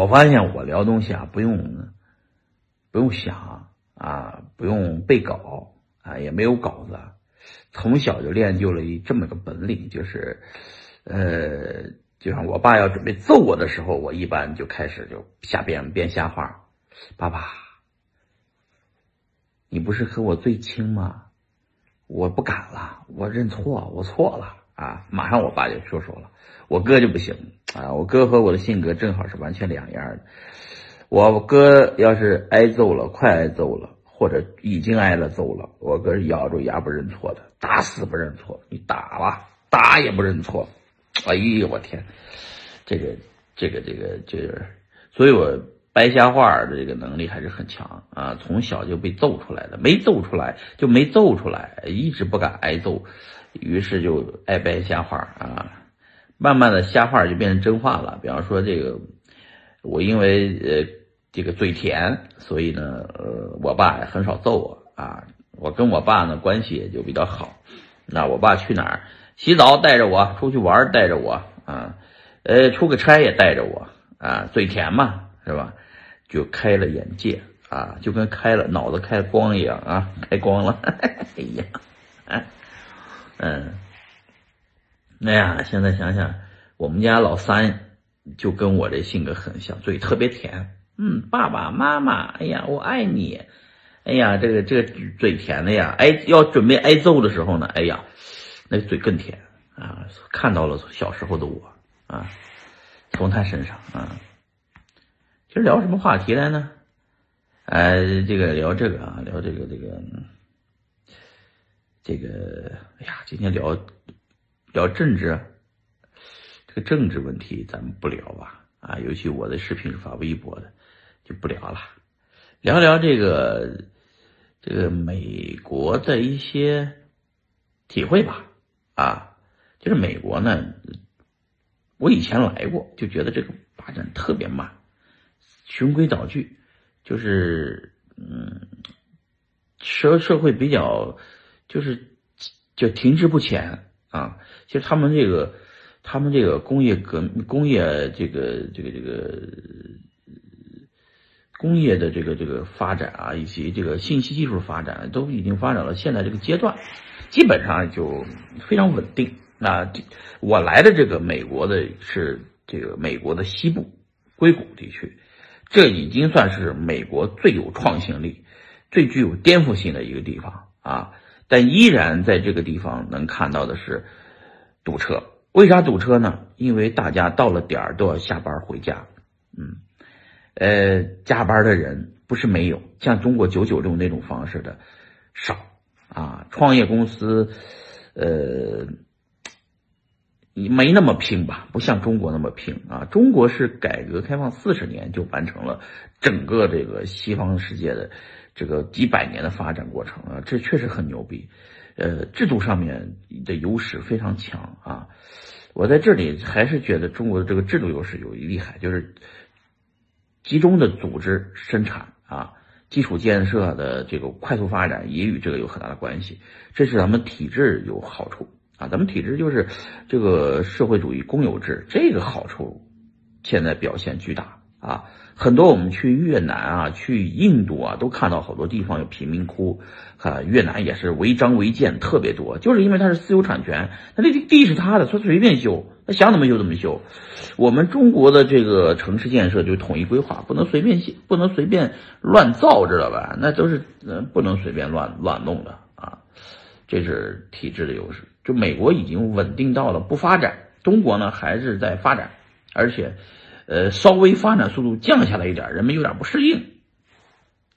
我发现我聊东西啊，不用不用想啊，不用背稿啊，也没有稿子，从小就练就了一这么个本领，就是呃，就像我爸要准备揍我的时候，我一般就开始就瞎编编瞎话。爸爸，你不是和我最亲吗？我不敢了，我认错，我错了啊！马上我爸就说说了，我哥就不行啊，我哥和我的性格正好是完全两样的。我哥要是挨揍了，快挨揍了，或者已经挨了揍了，我哥是咬住牙不认错的，打死不认错。你打吧，打也不认错。哎呦我天，这个这个这个这个，所以我。掰瞎话的这个能力还是很强啊！从小就被揍出来的，没揍出来就没揍出来，一直不敢挨揍，于是就爱掰瞎话啊。慢慢的，瞎话就变成真话了。比方说，这个我因为呃这个嘴甜，所以呢，呃，我爸也很少揍我啊。我跟我爸呢关系也就比较好。那我爸去哪儿洗澡带着我，出去玩带着我啊，呃，出个差也带着我啊。嘴甜嘛，是吧？就开了眼界啊，就跟开了脑子开光一样啊，开光了。哎呀，哎，嗯，哎呀，现在想想，我们家老三就跟我这性格很像，嘴特别甜。嗯，爸爸妈妈，哎呀，我爱你。哎呀，这个这个嘴甜的呀，挨，要准备挨揍的时候呢，哎呀，那个嘴更甜啊。看到了小时候的我啊，从他身上啊。今儿聊什么话题来呢？哎，这个聊这个啊，聊这个这个这个，哎呀，今天聊聊政治，这个政治问题咱们不聊吧？啊，尤其我的视频是发微博的，就不聊了。聊聊这个这个美国的一些体会吧。啊，就是美国呢，我以前来过，就觉得这个发展特别慢。循规蹈矩，就是嗯，社社会比较就是就停滞不前啊。其实他们这个他们这个工业革工业这个这个这个工业的这个这个发展啊，以及这个信息技术发展都已经发展到现在这个阶段，基本上就非常稳定那。我来的这个美国的是这个美国的西部硅谷地区。这已经算是美国最有创新力、最具有颠覆性的一个地方啊！但依然在这个地方能看到的是堵车。为啥堵车呢？因为大家到了点儿都要下班回家。嗯，呃，加班的人不是没有，像中国九九六那种方式的少啊。创业公司，呃。没那么拼吧，不像中国那么拼啊！中国是改革开放四十年就完成了整个这个西方世界的这个几百年的发展过程啊，这确实很牛逼。呃，制度上面的优势非常强啊！我在这里还是觉得中国的这个制度优势有一厉害，就是集中的组织生产啊，基础建设的这个快速发展也与这个有很大的关系，这是咱们体制有好处。啊，咱们体制就是这个社会主义公有制，这个好处现在表现巨大啊！很多我们去越南啊、去印度啊，都看到好多地方有贫民窟啊。越南也是违章违建特别多，就是因为它是私有产权，那这地是他的，他随便修，他想怎么修怎么修。我们中国的这个城市建设就统一规划，不能随便建不能随便乱造，知道吧？那都是呃不能随便乱乱弄的啊，这是体制的优势。就美国已经稳定到了不发展，中国呢还是在发展，而且，呃，稍微发展速度降下来一点，人们有点不适应。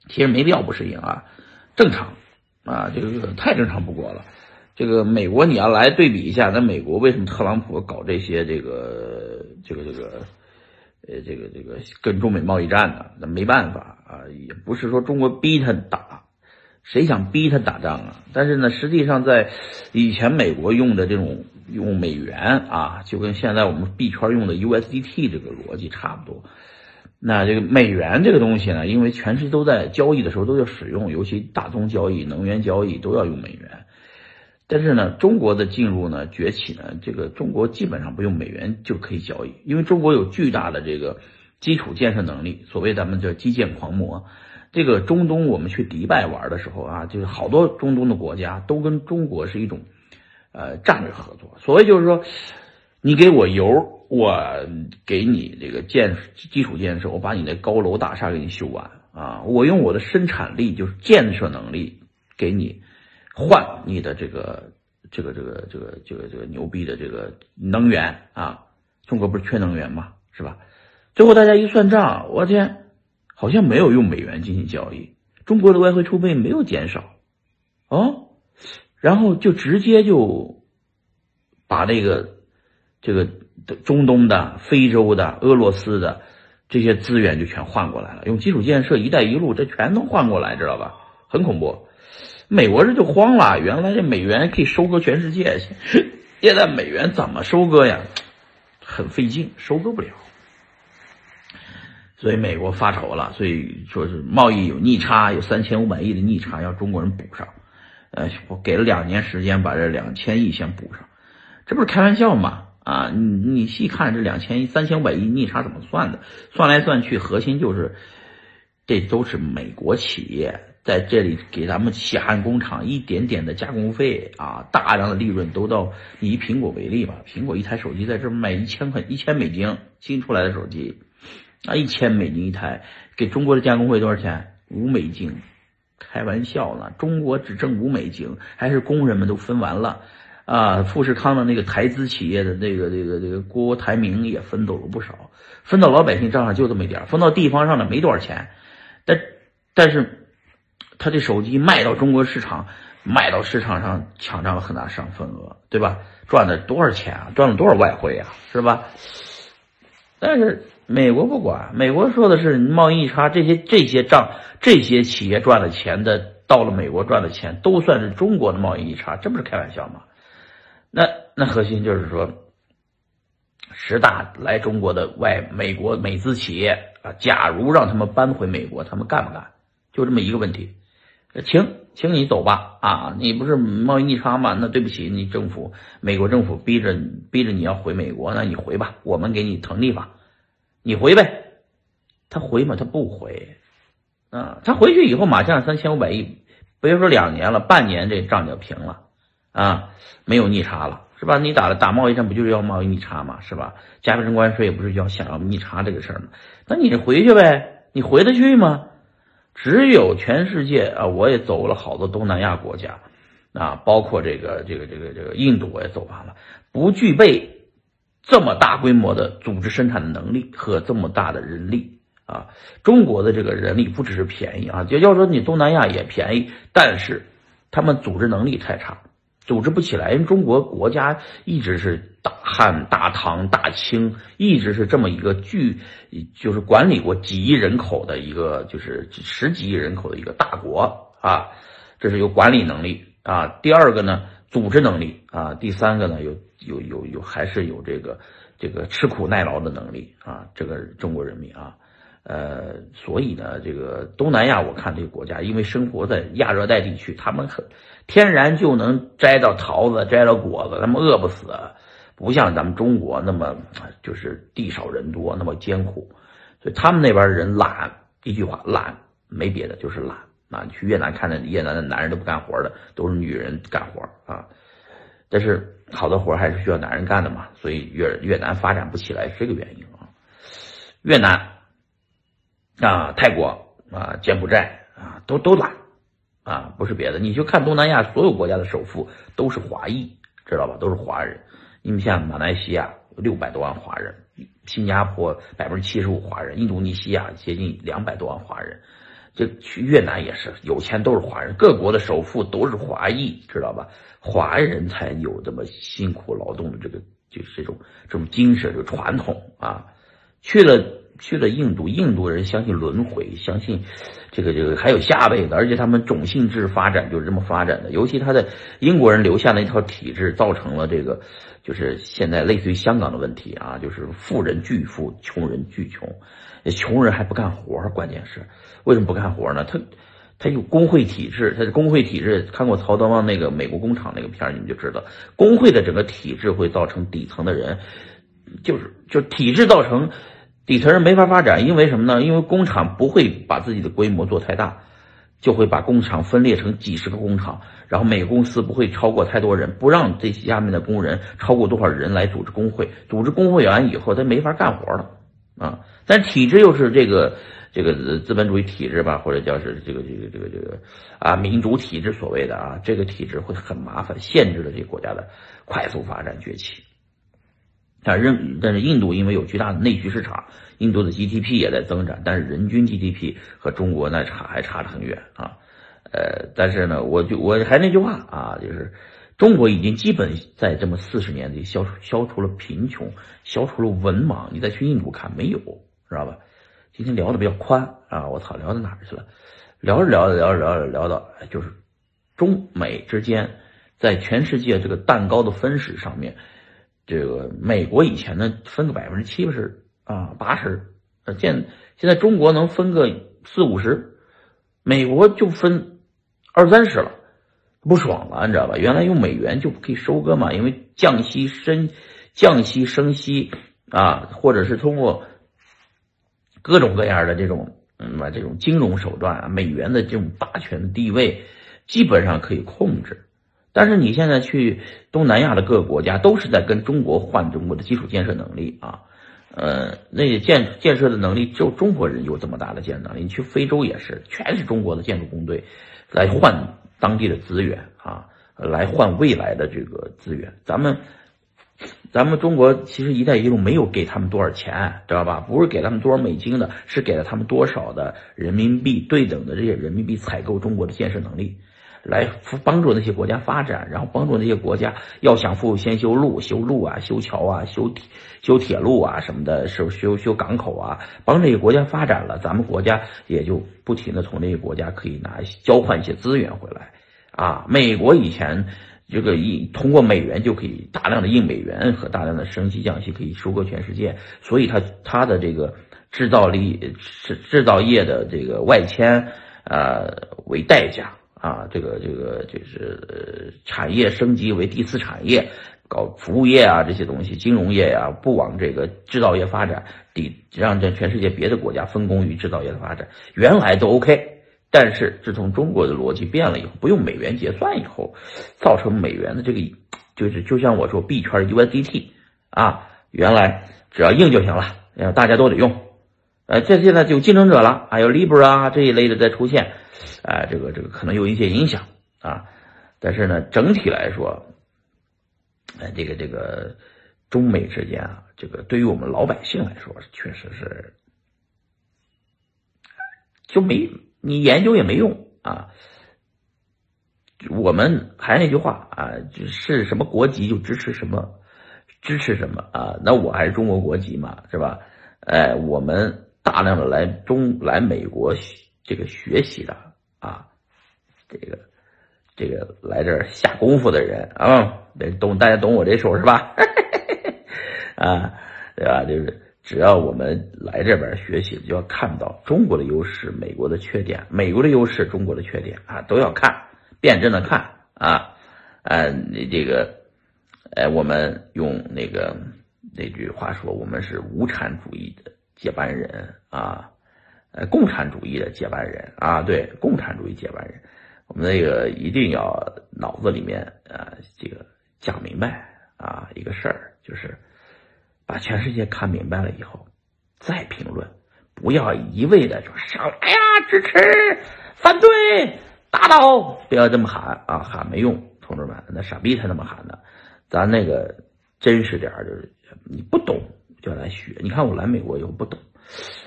其实没必要不适应啊，正常，啊，这个太正常不过了。这个美国你要来对比一下，那美国为什么特朗普搞这些这个这个这个，呃，这个这个跟中美贸易战呢？那没办法啊，也不是说中国逼他打。谁想逼他打仗啊？但是呢，实际上在以前美国用的这种用美元啊，就跟现在我们币圈用的 USDT 这个逻辑差不多。那这个美元这个东西呢，因为全世界都在交易的时候都要使用，尤其大宗交易、能源交易都要用美元。但是呢，中国的进入呢崛起呢，这个中国基本上不用美元就可以交易，因为中国有巨大的这个。基础建设能力，所谓咱们叫基建狂魔。这个中东，我们去迪拜玩的时候啊，就是好多中东的国家都跟中国是一种呃战略合作。所谓就是说，你给我油，我给你这个建基础建设，我把你的高楼大厦给你修完啊，我用我的生产力就是建设能力给你换你的这个这个这个这个这个这个牛逼的这个能源啊。中国不是缺能源吗？是吧？最后大家一算账，我天，好像没有用美元进行交易，中国的外汇储备没有减少，哦，然后就直接就把这个这个中东的、非洲的、俄罗斯的这些资源就全换过来了，用基础建设、一带一路这全都换过来，知道吧？很恐怖。美国这就慌了，原来这美元可以收割全世界，现在美元怎么收割呀？很费劲，收割不了。所以美国发愁了，所以说是贸易有逆差，有三千五百亿的逆差，要中国人补上。呃，我给了两年时间把这两千亿先补上，这不是开玩笑吗？啊，你你细看这两千亿、三千五百亿逆差怎么算的？算来算去，核心就是这都是美国企业在这里给咱们血汗工厂一点点的加工费啊，大量的利润都到。以苹果为例吧，苹果一台手机在这卖一千块一千美金新出来的手机。啊，一千美金一台，给中国的加工费多少钱？五美金，开玩笑呢！中国只挣五美金，还是工人们都分完了。啊，富士康的那个台资企业的那个这个这个郭台铭也分走了不少，分到老百姓账上就这么一点分到地方上的没多少钱。但但是，他这手机卖到中国市场，卖到市场上抢占了很大上份额，对吧？赚了多少钱啊？赚了多少外汇啊？是吧？但是。美国不管，美国说的是贸易逆差，这些这些账，这些企业赚的钱的，到了美国赚的钱都算是中国的贸易逆差，这不是开玩笑吗？那那核心就是说，十大来中国的外美国美资企业啊，假如让他们搬回美国，他们干不干？就这么一个问题，请，请你走吧啊，你不是贸易逆差吗？那对不起，你政府，美国政府逼着逼着你要回美国，那你回吧，我们给你腾地方。你回呗，他回吗？他不回，啊，他回去以后马上三千五百亿，别说两年了，半年这账就平了，啊，没有逆差了，是吧？你打了打贸易战不就是要贸易逆差吗？是吧？加征关税不是要想要逆差这个事儿吗？那你回去呗，你回得去吗？只有全世界啊，我也走了好多东南亚国家，啊，包括这个这个这个这个印度我也走完了，不具备。这么大规模的组织生产的能力和这么大的人力啊，中国的这个人力不只是便宜啊，就要说你东南亚也便宜，但是他们组织能力太差，组织不起来。因为中国国家一直是大汉、大唐、大清，一直是这么一个巨，就是管理过几亿人口的一个，就是十几亿人口的一个大国啊，这是有管理能力啊。第二个呢，组织能力啊，第三个呢有。有有有，还是有这个这个吃苦耐劳的能力啊！这个中国人民啊，呃，所以呢，这个东南亚，我看这个国家，因为生活在亚热带地区，他们很天然就能摘到桃子，摘到果子，他们饿不死，不像咱们中国那么就是地少人多，那么艰苦，所以他们那边人懒，一句话懒，没别的，就是懒啊！去越南看的越南的男人都不干活的，都是女人干活啊。但是好多活还是需要男人干的嘛，所以越越南发展不起来是这个原因啊。越南啊、泰国啊、柬埔寨啊，都都懒啊，不是别的。你就看东南亚所有国家的首富都是华裔，知道吧？都是华人。你们像马来西亚六百多万华人，新加坡百分之七十五华人，印度尼西亚接近两百多万华人。这去越南也是有钱都是华人，各国的首富都是华裔，知道吧？华人才有这么辛苦劳动的这个就是这种这种精神，这个传统啊。去了去了印度，印度人相信轮回，相信这个这个还有下辈子，而且他们种姓制发展就是这么发展的。尤其他的英国人留下那一套体制，造成了这个就是现在类似于香港的问题啊，就是富人巨富，穷人巨穷。穷人还不干活关键是为什么不干活呢？他他有工会体制，他的工会体制看过曹德旺那个美国工厂那个片，你们就知道，工会的整个体制会造成底层的人，就是就体制造成底层人没法发展，因为什么呢？因为工厂不会把自己的规模做太大，就会把工厂分裂成几十个工厂，然后每个公司不会超过太多人，不让这下面的工人超过多少人来组织工会，组织工会完以后，他没法干活了啊。但体制又是这个这个资本主义体制吧，或者叫是这个这个这个这个啊民主体制所谓的啊，这个体制会很麻烦，限制了这个国家的快速发展崛起。但认，但是印度因为有巨大的内需市场，印度的 GDP 也在增长，但是人均 GDP 和中国那差还差得很远啊。呃，但是呢，我就我还那句话啊，就是中国已经基本在这么四十年里消消除了贫穷，消除了文盲。你再去印度看，没有，知道吧？今天聊的比较宽啊，我操，聊到哪儿去了？聊着聊着聊着聊着聊到，就是中美之间在全世界这个蛋糕的分食上面。这个美国以前呢分个百分之七八十啊八十，呃现现在中国能分个四五十，美国就分二三十了，不爽了，你知道吧？原来用美元就可以收割嘛，因为降息升降息升息啊，或者是通过各种各样的这种嗯这种金融手段啊，美元的这种霸权地位基本上可以控制。但是你现在去东南亚的各个国家，都是在跟中国换中国的基础建设能力啊，呃，那建建设的能力，只有中国人有这么大的建设能力。你去非洲也是，全是中国的建筑工队来换当地的资源啊，来换未来的这个资源。咱们咱们中国其实“一带一路”没有给他们多少钱，知道吧？不是给他们多少美金的，是给了他们多少的人民币对等的这些人民币采购中国的建设能力。来帮助那些国家发展，然后帮助那些国家要想富先修路，修路啊，修桥啊，修铁修铁路啊什么的，修修修港口啊，帮这些国家发展了，咱们国家也就不停的从那些国家可以拿交换一些资源回来啊。美国以前这个印通过美元就可以大量的印美元和大量的升息降息可以收割全世界，所以它它的这个制造力制制造业的这个外迁呃为代价。啊，这个这个就是产业升级为第四产业，搞服务业啊这些东西，金融业呀不往这个制造业发展，抵让这全世界别的国家分工于制造业的发展，原来都 OK，但是自从中国的逻辑变了以后，不用美元结算以后，造成美元的这个就是就像我说币圈 USDT 啊，原来只要硬就行了，大家都得用，呃，这现在就竞争者了，还有 Libra 啊这一类的在出现。啊，这个这个可能有一些影响啊，但是呢，整体来说，哎，这个这个中美之间啊，这个对于我们老百姓来说，确实是就没你研究也没用啊。我们还是那句话啊，是什么国籍就支持什么，支持什么啊？那我还是中国国籍嘛，是吧？哎，我们大量的来中来美国这个学习的。啊，这个这个来这儿下功夫的人啊，懂大家懂我这手是吧？啊，对吧？就是只要我们来这边学习，就要看到中国的优势、美国的缺点，美国的优势、中国的缺点啊，都要看，辩证的看啊。呃，你这个，哎，我们用那个那句话说，我们是无产主义的接班人啊。呃，共产主义的接班人啊，对，共产主义接班人，我们那个一定要脑子里面啊，这个讲明白啊，一个事儿就是把全世界看明白了以后再评论，不要一味的说上来呀，支持、反对、打倒，不要这么喊啊，喊没用，同志们，那傻逼才那么喊呢，咱那个真实点就是你不懂就来学，你看我来美国以后不懂，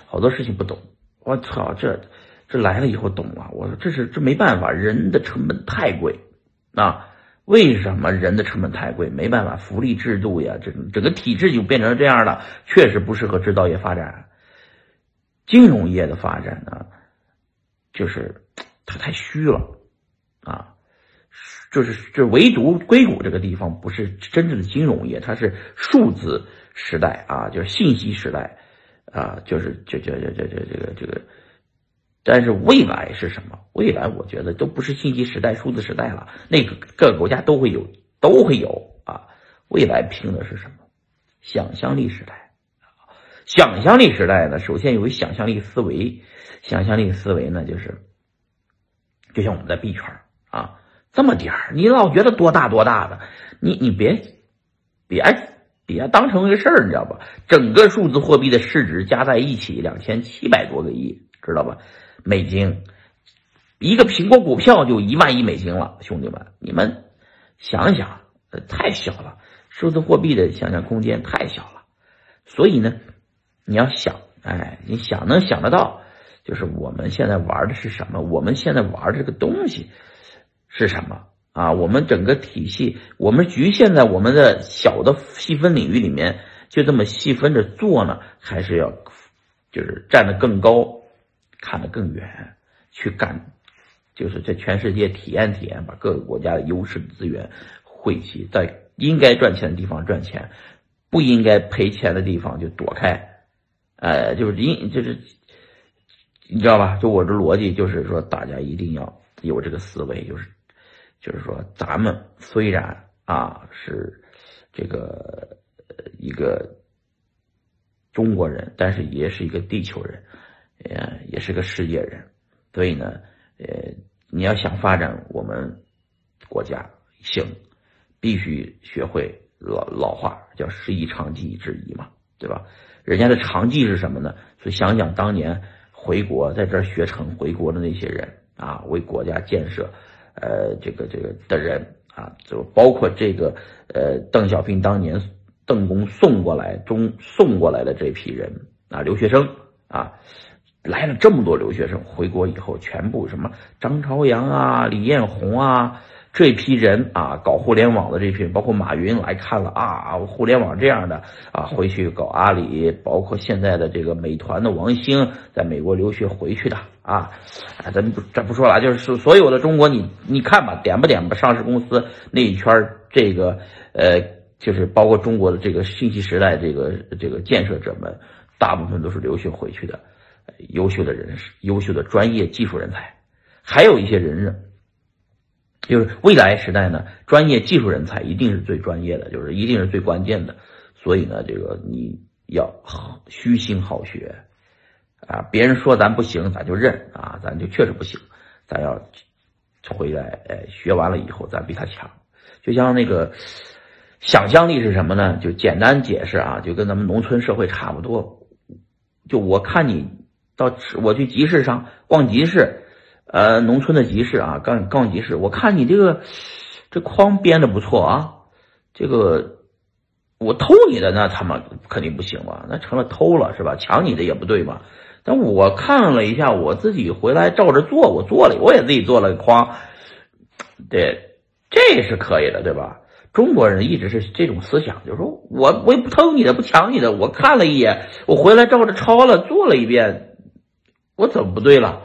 好多事情不懂。我操，这这来了以后懂了。我说这是这没办法，人的成本太贵啊！为什么人的成本太贵？没办法，福利制度呀，这整个体制就变成这样了，确实不适合制造业发展。金融业的发展呢，就是它太虚了啊！就是这唯独硅谷这个地方不是真正的金融业，它是数字时代啊，就是信息时代。啊，就是这这这这这这个这个，但是未来是什么？未来我觉得都不是信息时代、数字时代了，那个各个国家都会有，都会有啊。未来拼的是什么？想象力时代。想象力时代呢，首先有个想象力思维，想象力思维呢，就是就像我们在币圈啊，这么点，你老觉得多大多大的，你你别别别当成个事儿，你知道吧？整个数字货币的市值加在一起两千七百多个亿，知道吧？美金，一个苹果股票就一万亿美金了，兄弟们，你们想想，太小了，数字货币的想象空间太小了，所以呢。你要想，哎，你想能想得到，就是我们现在玩的是什么？我们现在玩这个东西是什么啊？我们整个体系，我们局限在我们的小的细分领域里面，就这么细分着做呢？还是要就是站得更高，看得更远，去干，就是在全世界体验体验，把各个国家的优势资源汇集，在应该赚钱的地方赚钱，不应该赔钱的地方就躲开。呃，就是因就是，你知道吧？就我这逻辑，就是说，大家一定要有这个思维，就是，就是说，咱们虽然啊是这个一个中国人，但是也是一个地球人，呃，也是个世界人，所以呢，呃，你要想发展我们国家行，必须学会老老话，叫“师夷长技以制夷”嘛，对吧？人家的长技是什么呢？所以想想当年回国在这儿学成回国的那些人啊，为国家建设，呃，这个这个的人啊，就包括这个呃邓小平当年邓公送过来中送过来的这批人啊，留学生啊，来了这么多留学生回国以后，全部什么张朝阳啊、李彦宏啊。这批人啊，搞互联网的这批人，包括马云来看了啊，互联网这样的啊，回去搞阿里，包括现在的这个美团的王兴，在美国留学回去的啊，哎，咱不这不说了，就是所有的中国，你你看吧，点吧点吧，上市公司那一圈这个呃，就是包括中国的这个信息时代这个这个建设者们，大部分都是留学回去的，优秀的人士，优秀的专业技术人才，还有一些人呢。就是未来时代呢，专业技术人才一定是最专业的，就是一定是最关键的。所以呢，这个你要虚心好学啊！别人说咱不行，咱就认啊，咱就确实不行，咱要回来，哎，学完了以后咱比他强。就像那个想象力是什么呢？就简单解释啊，就跟咱们农村社会差不多。就我看你到我去集市上逛集市。呃，农村的集市啊，刚刚集市，我看你这个这框编的不错啊，这个我偷你的那他妈肯定不行吧？那成了偷了是吧？抢你的也不对嘛。但我看了一下，我自己回来照着做，我做了，我也自己做了个框，对，这是可以的，对吧？中国人一直是这种思想，就是说我我也不偷你的，不抢你的，我看了一眼，我回来照着抄了，做了一遍，我怎么不对了？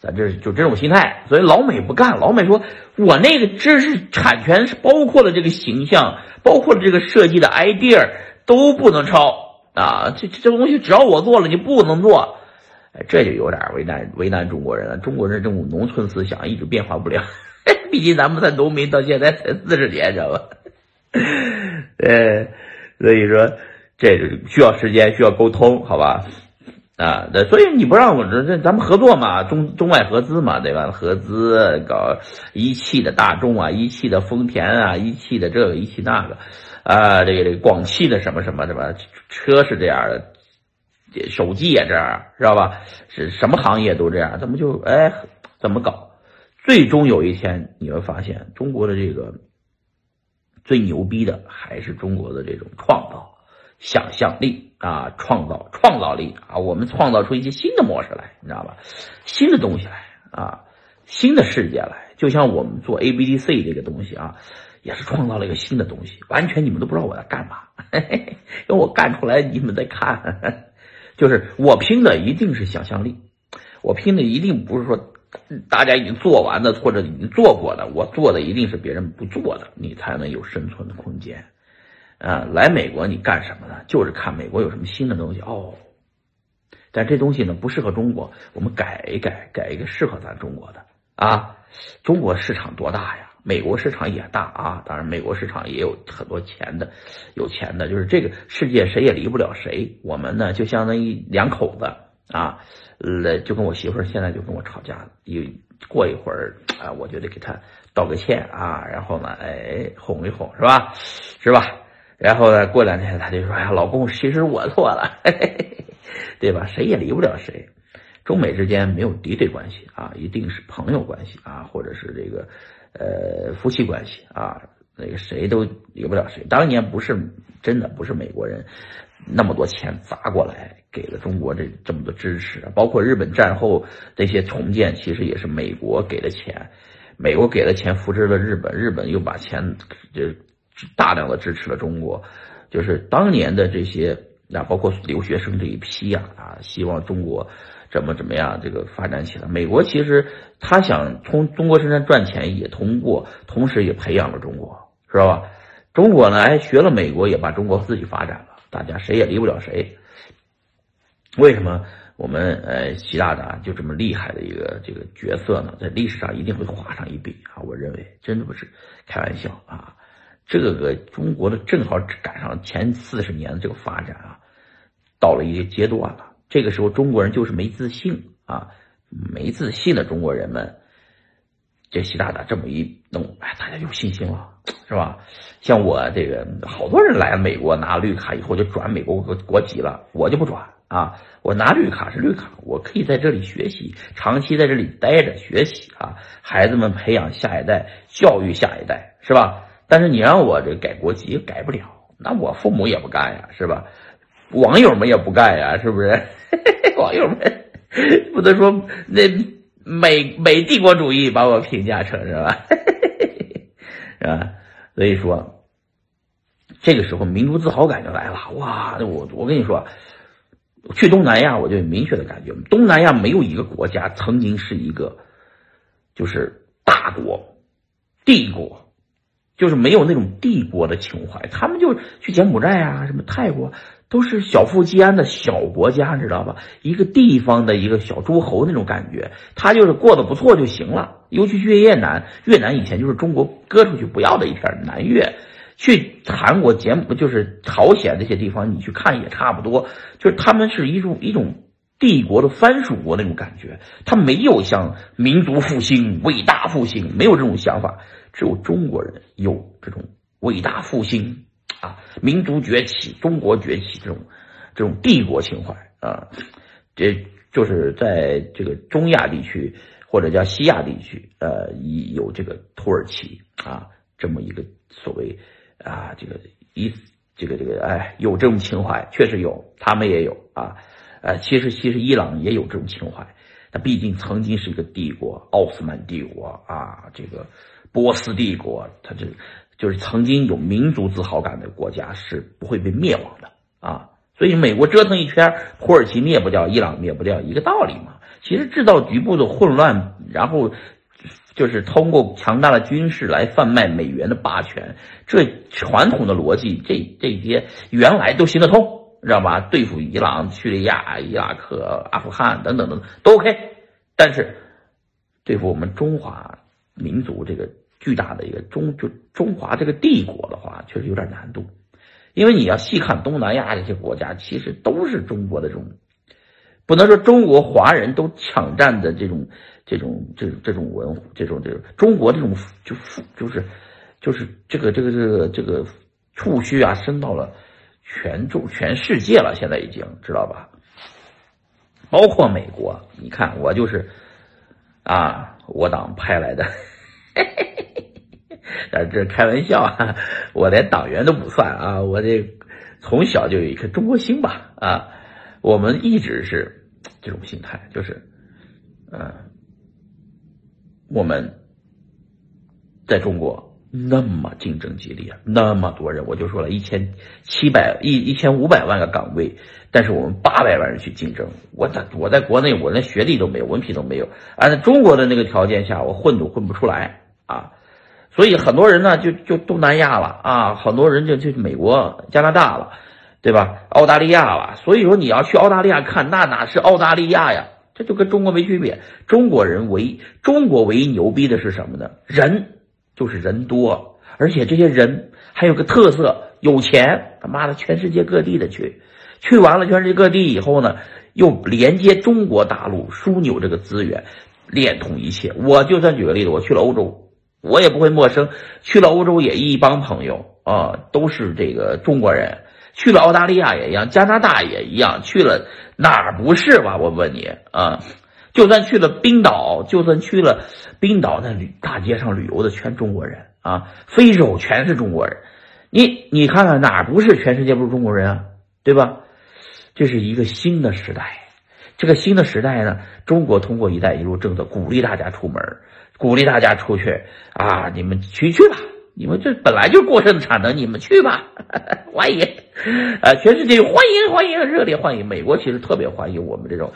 咱这就这种心态，所以老美不干。老美说：“我那个知识产权是包括了这个形象，包括了这个设计的 idea 都不能抄啊！这这东西只要我做了，你不能做。”，这就有点为难为难中国人了。中国人这种农村思想一直变化不了，毕竟咱们在农民到现在才四十年，知道吧？呃，所以说这需要时间，需要沟通，好吧？啊，对，所以你不让我这这，咱们合作嘛，中中外合资嘛，对吧？合资搞一汽的大众啊，一汽的丰田啊，一汽的这个，一汽那个，啊，这个这个广汽的什么什么什么车是这样的，手机也这样，知道吧？是什么行业都这样，怎么就哎怎么搞？最终有一天你会发现，中国的这个最牛逼的还是中国的这种创造。想象力啊，创造创造力啊，我们创造出一些新的模式来，你知道吧？新的东西来啊，新的世界来。就像我们做 A B D C 这个东西啊，也是创造了一个新的东西，完全你们都不知道我在干嘛，因为我干出来你们在看，就是我拼的一定是想象力，我拼的一定不是说大家已经做完的或者已经做过的，我做的一定是别人不做的，你才能有生存的空间。啊，来美国你干什么呢？就是看美国有什么新的东西哦。但这东西呢不适合中国，我们改一改，改一个适合咱中国的啊。中国市场多大呀？美国市场也大啊，当然美国市场也有很多钱的，有钱的，就是这个世界谁也离不了谁。我们呢就相当于两口子啊，呃，就跟我媳妇儿现在就跟我吵架，一过一会儿啊，我就得给她道个歉啊，然后呢，哎，哄一哄是吧？是吧？然后呢，过两天她就说：“哎呀，老公，其实我错了，嘿嘿对吧？谁也离不了谁。”中美之间没有敌对关系啊，一定是朋友关系啊，或者是这个呃夫妻关系啊，那个谁都离不了谁。当年不是真的不是美国人那么多钱砸过来给了中国这这么多支持，包括日本战后那些重建，其实也是美国给的钱，美国给了钱扶持了日本，日本又把钱就大量的支持了中国，就是当年的这些啊，包括留学生这一批呀啊，希望中国。怎么怎么样？这个发展起来，美国其实他想从中国身上赚钱，也通过，同时也培养了中国，知道吧？中国呢，哎，学了美国，也把中国自己发展了，大家谁也离不了谁。为什么我们呃习大大就这么厉害的一个这个角色呢？在历史上一定会画上一笔啊！我认为真的不是开玩笑啊！这个中国的正好赶上前四十年的这个发展啊，到了一个阶段了。这个时候，中国人就是没自信啊，没自信的中国人们，这习大大这么一弄，哎，大家有信心了，是吧？像我这个，好多人来美国拿绿卡以后就转美国国国籍了，我就不转啊，我拿绿卡是绿卡，我可以在这里学习，长期在这里待着学习啊，孩子们培养下一代，教育下一代，是吧？但是你让我这改国籍改不了，那我父母也不干呀，是吧？网友们也不干呀，是不是？网友们不能说那美美帝国主义把我评价成是吧？是吧？所以说，这个时候民族自豪感就来了。哇，我我跟你说，去东南亚我就有明确的感觉，东南亚没有一个国家曾经是一个就是大国、帝国，就是没有那种帝国的情怀。他们就去柬埔寨啊，什么泰国。都是小富即安的小国家，你知道吧？一个地方的一个小诸侯那种感觉，他就是过得不错就行了。尤其去越南，越南以前就是中国割出去不要的一片南越。去韩国、柬埔就是朝鲜这些地方，你去看也差不多。就是他们是一种一种帝国的藩属国那种感觉，他没有像民族复兴、伟大复兴，没有这种想法。只有中国人有这种伟大复兴。啊，民族崛起，中国崛起，这种这种帝国情怀啊，这就是在这个中亚地区或者叫西亚地区，呃，有这个土耳其啊这么一个所谓啊这个一这个这个哎有这种情怀，确实有，他们也有啊，呃，其实其实伊朗也有这种情怀，它毕竟曾经是一个帝国，奥斯曼帝国啊，这个波斯帝国，它这。就是曾经有民族自豪感的国家是不会被灭亡的啊，所以美国折腾一圈，土耳其灭不掉，伊朗灭不掉，一个道理嘛。其实制造局部的混乱，然后就是通过强大的军事来贩卖美元的霸权，这传统的逻辑，这这些原来都行得通，知道吧？对付伊朗、叙利亚、伊拉克、阿富汗等等等都 OK，但是对付我们中华民族这个。巨大的一个中就中华这个帝国的话，确实有点难度，因为你要细看东南亚这些国家，其实都是中国的这种，不能说中国华人都抢占的这种这种这这种文这种这种中国这种就富就是就是这个这个这个这个触须啊伸到了全中全世界了，现在已经知道吧？包括美国，你看我就是啊，我党派来的。啊，这开玩笑啊！我连党员都不算啊！我这从小就有一颗中国心吧啊！我们一直是这种心态，就是，嗯，我们在中国那么竞争激烈，那么多人，我就说了一千七百一一千五百万个岗位，但是我们八百万人去竞争，我在我在国内，我连学历都没有，文凭都没有，按照中国的那个条件下，我混都混不出来啊！所以很多人呢，就就东南亚了啊，很多人就就美国、加拿大了，对吧？澳大利亚了。所以说你要去澳大利亚看，那哪是澳大利亚呀？这就跟中国没区别。中国人唯中国唯一牛逼的是什么呢？人就是人多，而且这些人还有个特色，有钱，他妈的全世界各地的去，去完了全世界各地以后呢，又连接中国大陆枢纽这个资源，连通一切。我就算举个例子，我去了欧洲，我也不会陌生，去了欧洲也一帮朋友啊，都是这个中国人。去了澳大利亚也一样，加拿大也一样，去了哪儿不是吧？我问你啊，就算去了冰岛，就算去了冰岛，在旅大街上旅游的全中国人啊，非洲全是中国人，你你看看哪儿不是全世界不是中国人啊？对吧？这是一个新的时代，这个新的时代呢，中国通过“一带一路”政策鼓励大家出门，鼓励大家出去啊，你们去去吧。你们这本来就过剩的产能，你们去吧，欢迎，啊，全世界欢迎欢迎，热烈欢迎。美国其实特别欢迎我们这种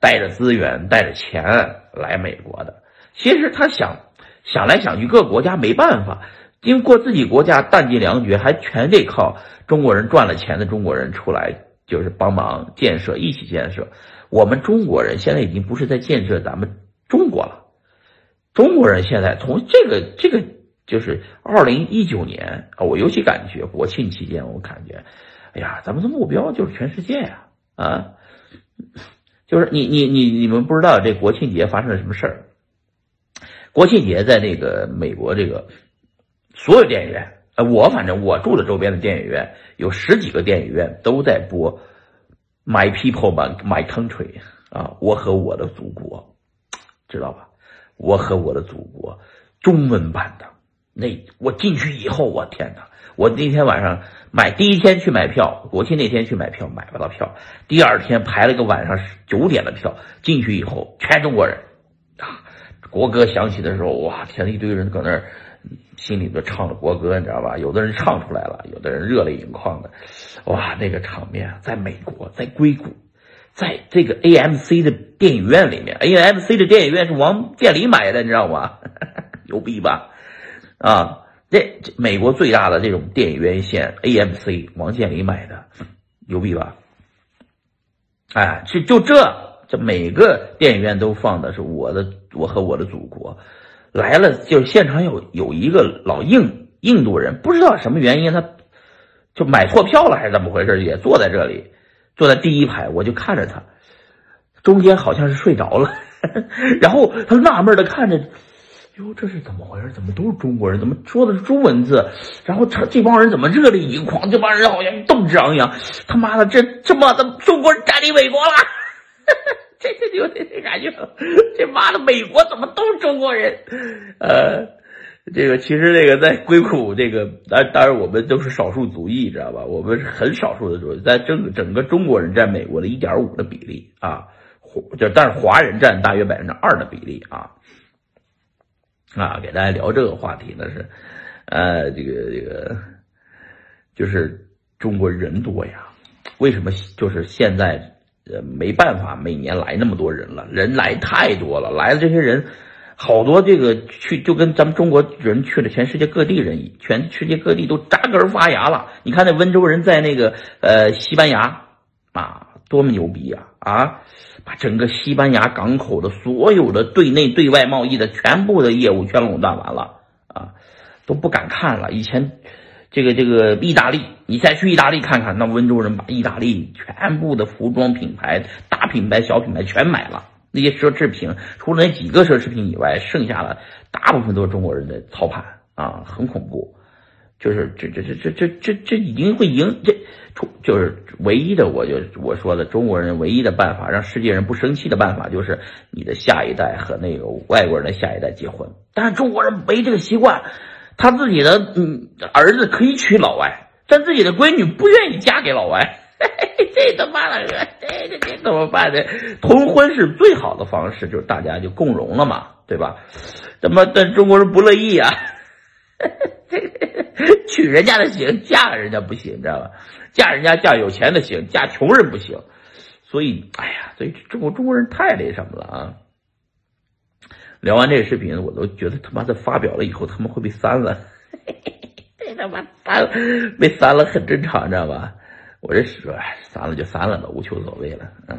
带着资源、带着钱来美国的。其实他想想来想去，各个国家没办法，经过自己国家弹尽粮绝，还全得靠中国人赚了钱的中国人出来，就是帮忙建设，一起建设。我们中国人现在已经不是在建设咱们中国了，中国人现在从这个这个。就是二零一九年啊，我尤其感觉国庆期间，我感觉，哎呀，咱们的目标就是全世界呀，啊，就是你你你你们不知道这国庆节发生了什么事儿？国庆节在那个美国这个所有电影院，呃，我反正我住的周边的电影院有十几个电影院都在播《My People My Country》啊，我和我的祖国，知道吧？我和我的祖国，中文版的。那我进去以后，我天哪！我那天晚上买第一天去买票，国庆那天去买票买不到票，第二天排了个晚上九点的票，进去以后全中国人，啊，国歌响起的时候，哇天，一堆人搁那儿心里头唱着国歌，你知道吧？有的人唱出来了，有的人热泪盈眶的，哇，那个场面在美国，在硅谷，在这个 AMC 的电影院里面，AMC 的电影院是王健林买的，你知道吗？牛逼吧？啊，这这美国最大的这种电影院线 AMC，王健林买的，牛逼吧？哎，就就这，这每个电影院都放的是我的，我和我的祖国来了，就是现场有有一个老印印度人，不知道什么原因，他就买错票了还是怎么回事，也坐在这里，坐在第一排，我就看着他，中间好像是睡着了，然后他纳闷的看着。哟，这是怎么回事？怎么都是中国人？怎么说的是中文字？然后这这帮人怎么热泪盈眶？这帮人好像斗志昂扬。他妈的，这这妈的中国人占领美国了！这这有点感觉。这妈的，美国怎么都是中国人？呃，这个其实这个在硅谷，这个当当然我们都是少数族裔，知道吧？我们是很少数的族裔，在整整个中国人占美国的一点五的比例啊，就但是华人占大约百分之二的比例啊。啊，给大家聊这个话题呢是，呃，这个这个，就是中国人多呀，为什么就是现在呃没办法每年来那么多人了？人来太多了，来的这些人好多，这个去就跟咱们中国人去了全世界各地人，全世界各地都扎根发芽了。你看那温州人在那个呃西班牙啊。多么牛逼呀！啊，把整个西班牙港口的所有的对内对外贸易的全部的业务全垄断完了啊，都不敢看了。以前这个这个意大利，你再去意大利看看，那温州人把意大利全部的服装品牌、大品牌、小品牌全买了，那些奢侈品，除了那几个奢侈品以外，剩下的大部分都是中国人的操盘啊，很恐怖。就是这这这这这这这已经会赢这，就是唯一的，我就我说的中国人唯一的办法，让世界人不生气的办法，就是你的下一代和那个外国人的下一代结婚。但是中国人没这个习惯，他自己的嗯儿子可以娶老外，但自己的闺女不愿意嫁给老外，这他妈的，这这这怎么办呢？通婚是最好的方式，就是大家就共荣了嘛，对吧？怎么但中国人不乐意啊？娶人家的行，嫁人家不行，你知道吧？嫁人家嫁有钱的行，嫁穷人不行。所以，哎呀，所以中国中国人太那什么了啊！聊完这个视频，我都觉得他妈的发表了以后，他们会被删了。这他妈删被删了很正常，知道吧？我这说，删了就删了吧，无求所谓了。嗯，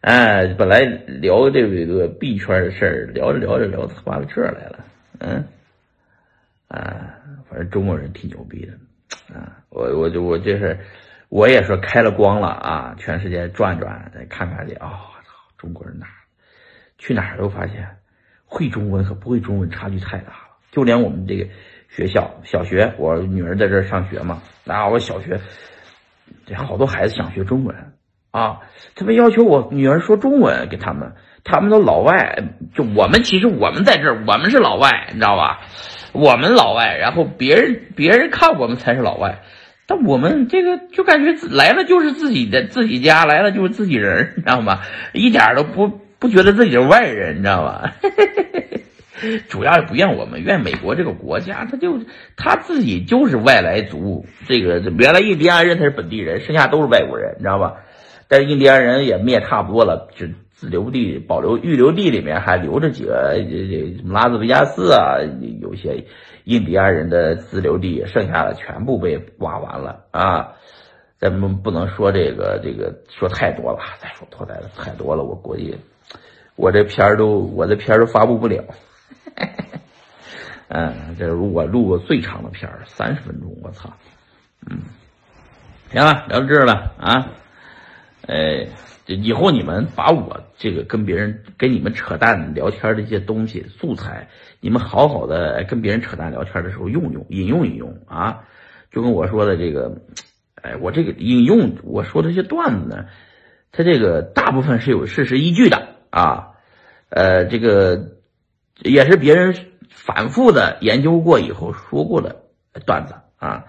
哎，本来聊这个币圈的事儿，聊着聊着聊他妈到这儿来了，嗯。啊，反正中国人挺牛逼的，啊，我我就我这是，我也说开了光了啊，全世界转转，再看看去啊，操，中国人哪去哪儿都发现会中文和不会中文差距太大了，就连我们这个学校小学，我女儿在这儿上学嘛，啊，我小学这好多孩子想学中文啊，他们要求我女儿说中文给他们，他们都老外，就我们其实我们在这儿，我们是老外，你知道吧？我们老外，然后别人别人看我们才是老外，但我们这个就感觉来了就是自己的自己家，来了就是自己人，你知道吗？一点都不不觉得自己是外人，你知道吧？主要也不怨我们，怨美国这个国家，他就他自己就是外来族，这个原来印第安人他是本地人，剩下都是外国人，你知道吧？但是印第安人也灭差不多了，就。自留地、保留预留地里面还留着几个，这这什么拉斯维加斯啊，有些印第安人的自留地，剩下的全部被挖完了啊！咱们不能说这个这个说太多了，再说太多太多了，我估计我这片儿都我这片儿都发布不了。嗯，这是我录过最长的片儿，三十分钟，我操！嗯，行了，聊到这儿了啊，哎。以后你们把我这个跟别人跟你们扯淡聊天的一些东西素材，你们好好的跟别人扯淡聊天的时候用用引用引用啊，就跟我说的这个，哎，我这个引用我说的这些段子呢，它这个大部分是有事实依据的啊，呃，这个也是别人反复的研究过以后说过的段子啊，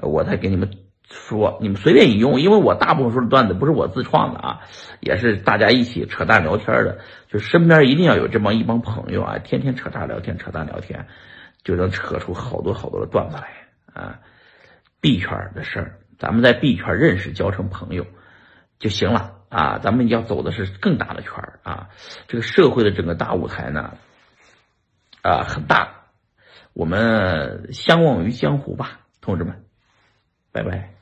我才给你们。说你们随便引用，因为我大部分说的段子不是我自创的啊，也是大家一起扯淡聊天的，就身边一定要有这么一帮朋友啊，天天扯淡聊天，扯淡聊天，就能扯出好多好多的段子来啊。币圈的事儿，咱们在币圈认识交成朋友就行了啊。咱们要走的是更大的圈啊，这个社会的整个大舞台呢啊很大，我们相忘于江湖吧，同志们，拜拜。